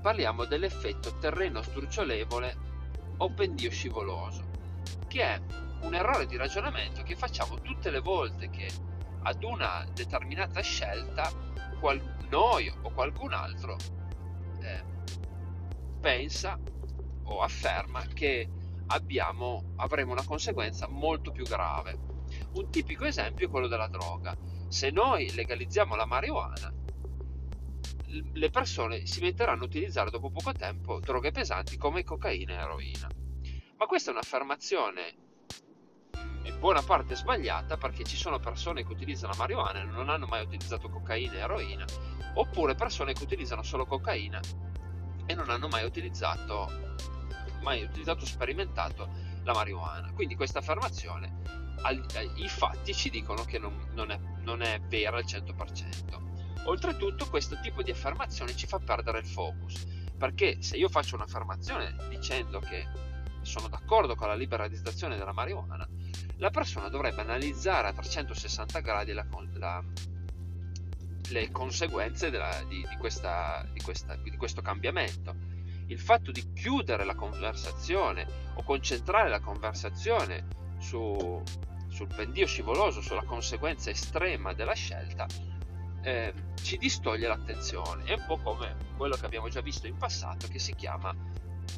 parliamo dell'effetto terreno sdrucciolevole o pendio scivoloso, che è un errore di ragionamento che facciamo tutte le volte che ad una determinata scelta qual- noi o qualcun altro eh, pensa o afferma che abbiamo, avremo una conseguenza molto più grave. Un tipico esempio è quello della droga. Se noi legalizziamo la marijuana, le persone si metteranno a utilizzare dopo poco tempo droghe pesanti come cocaina e eroina. Ma questa è un'affermazione in buona parte sbagliata perché ci sono persone che utilizzano marijuana e non hanno mai utilizzato cocaina e eroina, oppure persone che utilizzano solo cocaina e non hanno mai utilizzato, mai utilizzato sperimentato la marijuana. Quindi questa affermazione, i fatti ci dicono che non, non, è, non è vera al 100%. Oltretutto questo tipo di affermazione ci fa perdere il focus, perché se io faccio un'affermazione dicendo che sono d'accordo con la liberalizzazione della marijuana, la persona dovrebbe analizzare a 360 gradi la, la, le conseguenze della, di, di, questa, di, questa, di questo cambiamento. Il fatto di chiudere la conversazione o concentrare la conversazione su, sul pendio scivoloso, sulla conseguenza estrema della scelta, eh, ci distoglie l'attenzione. È un po' come quello che abbiamo già visto in passato che si chiama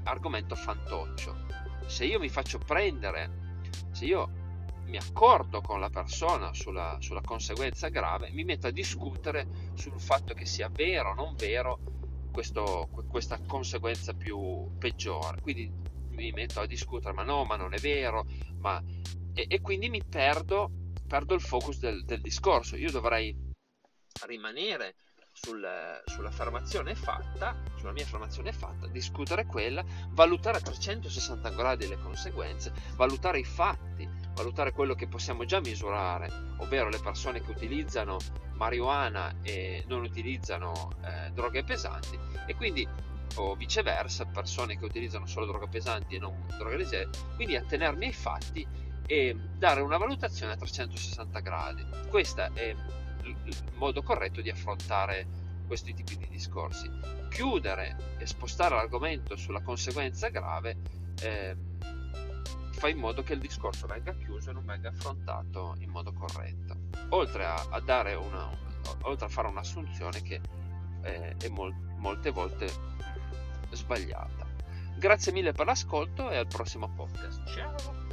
argomento fantoccio. Se io mi faccio prendere, se io mi accordo con la persona sulla, sulla conseguenza grave, mi metto a discutere sul fatto che sia vero o non vero questo, questa conseguenza più peggiore. Quindi mi metto a discutere, ma no, ma non è vero, ma... e, e quindi mi perdo, perdo il focus del, del discorso. Io dovrei rimanere sul, sull'affermazione fatta, sulla mia affermazione fatta, discutere quella, valutare a 360 gradi le conseguenze, valutare i fatti, valutare quello che possiamo già misurare, ovvero le persone che utilizzano marijuana e non utilizzano eh, droghe pesanti e quindi o viceversa persone che utilizzano solo droghe pesanti e non droghe leggere, quindi attenermi ai fatti e dare una valutazione a 360 gradi. Questo è il modo corretto di affrontare questi tipi di discorsi. Chiudere e spostare l'argomento sulla conseguenza grave eh, fa in modo che il discorso venga chiuso e non venga affrontato in modo corretto. Oltre a, a, una, oltre a fare un'assunzione che eh, è mol, molte volte sbagliata. Grazie mille per l'ascolto e al prossimo podcast. Ciao!